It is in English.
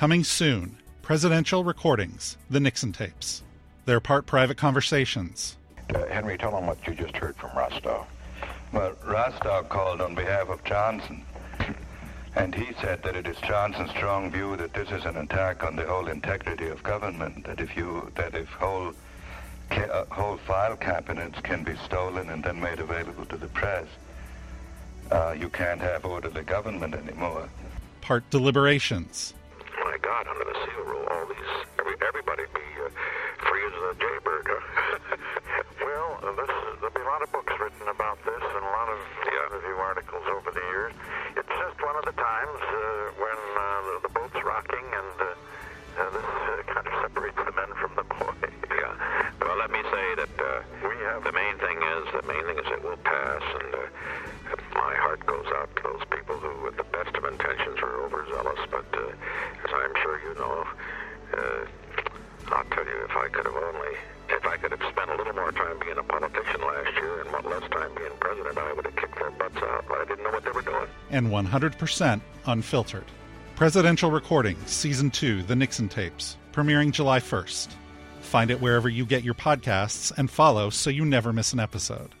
Coming soon Presidential Recordings, the Nixon Tapes. They're part private conversations. Uh, Henry, tell them what you just heard from Rostow. Well, Rostow called on behalf of Johnson, and he said that it is Johnson's strong view that this is an attack on the whole integrity of government. That if you, that if whole, ca- uh, whole file cabinets can be stolen and then made available to the press, uh, you can't have orderly government anymore. Part deliberations. God, under the seal rule, all these, every, everybody be uh, free as a jaybird. Huh? well, uh, this, there'll be a lot of books written about this and a lot of yeah. review articles over the years. It's just one of the times uh, when uh, the, the boat's rocking and uh, uh, this uh, kind of separates the men from the boys. Yeah. Well, let me say that uh, We have the main thing is the main thing is it will pass, and uh, my heart goes out to those people who, with the best of intentions, overzealous. But uh, as I'm sure you know, uh, I'll tell you, if I could have only, if I could have spent a little more time being a politician last year and what less time being president, I would have kicked their butts out. But I didn't know what they were doing. and 100% unfiltered. Presidential Recordings, Season 2, The Nixon Tapes, premiering July 1st. Find it wherever you get your podcasts and follow so you never miss an episode.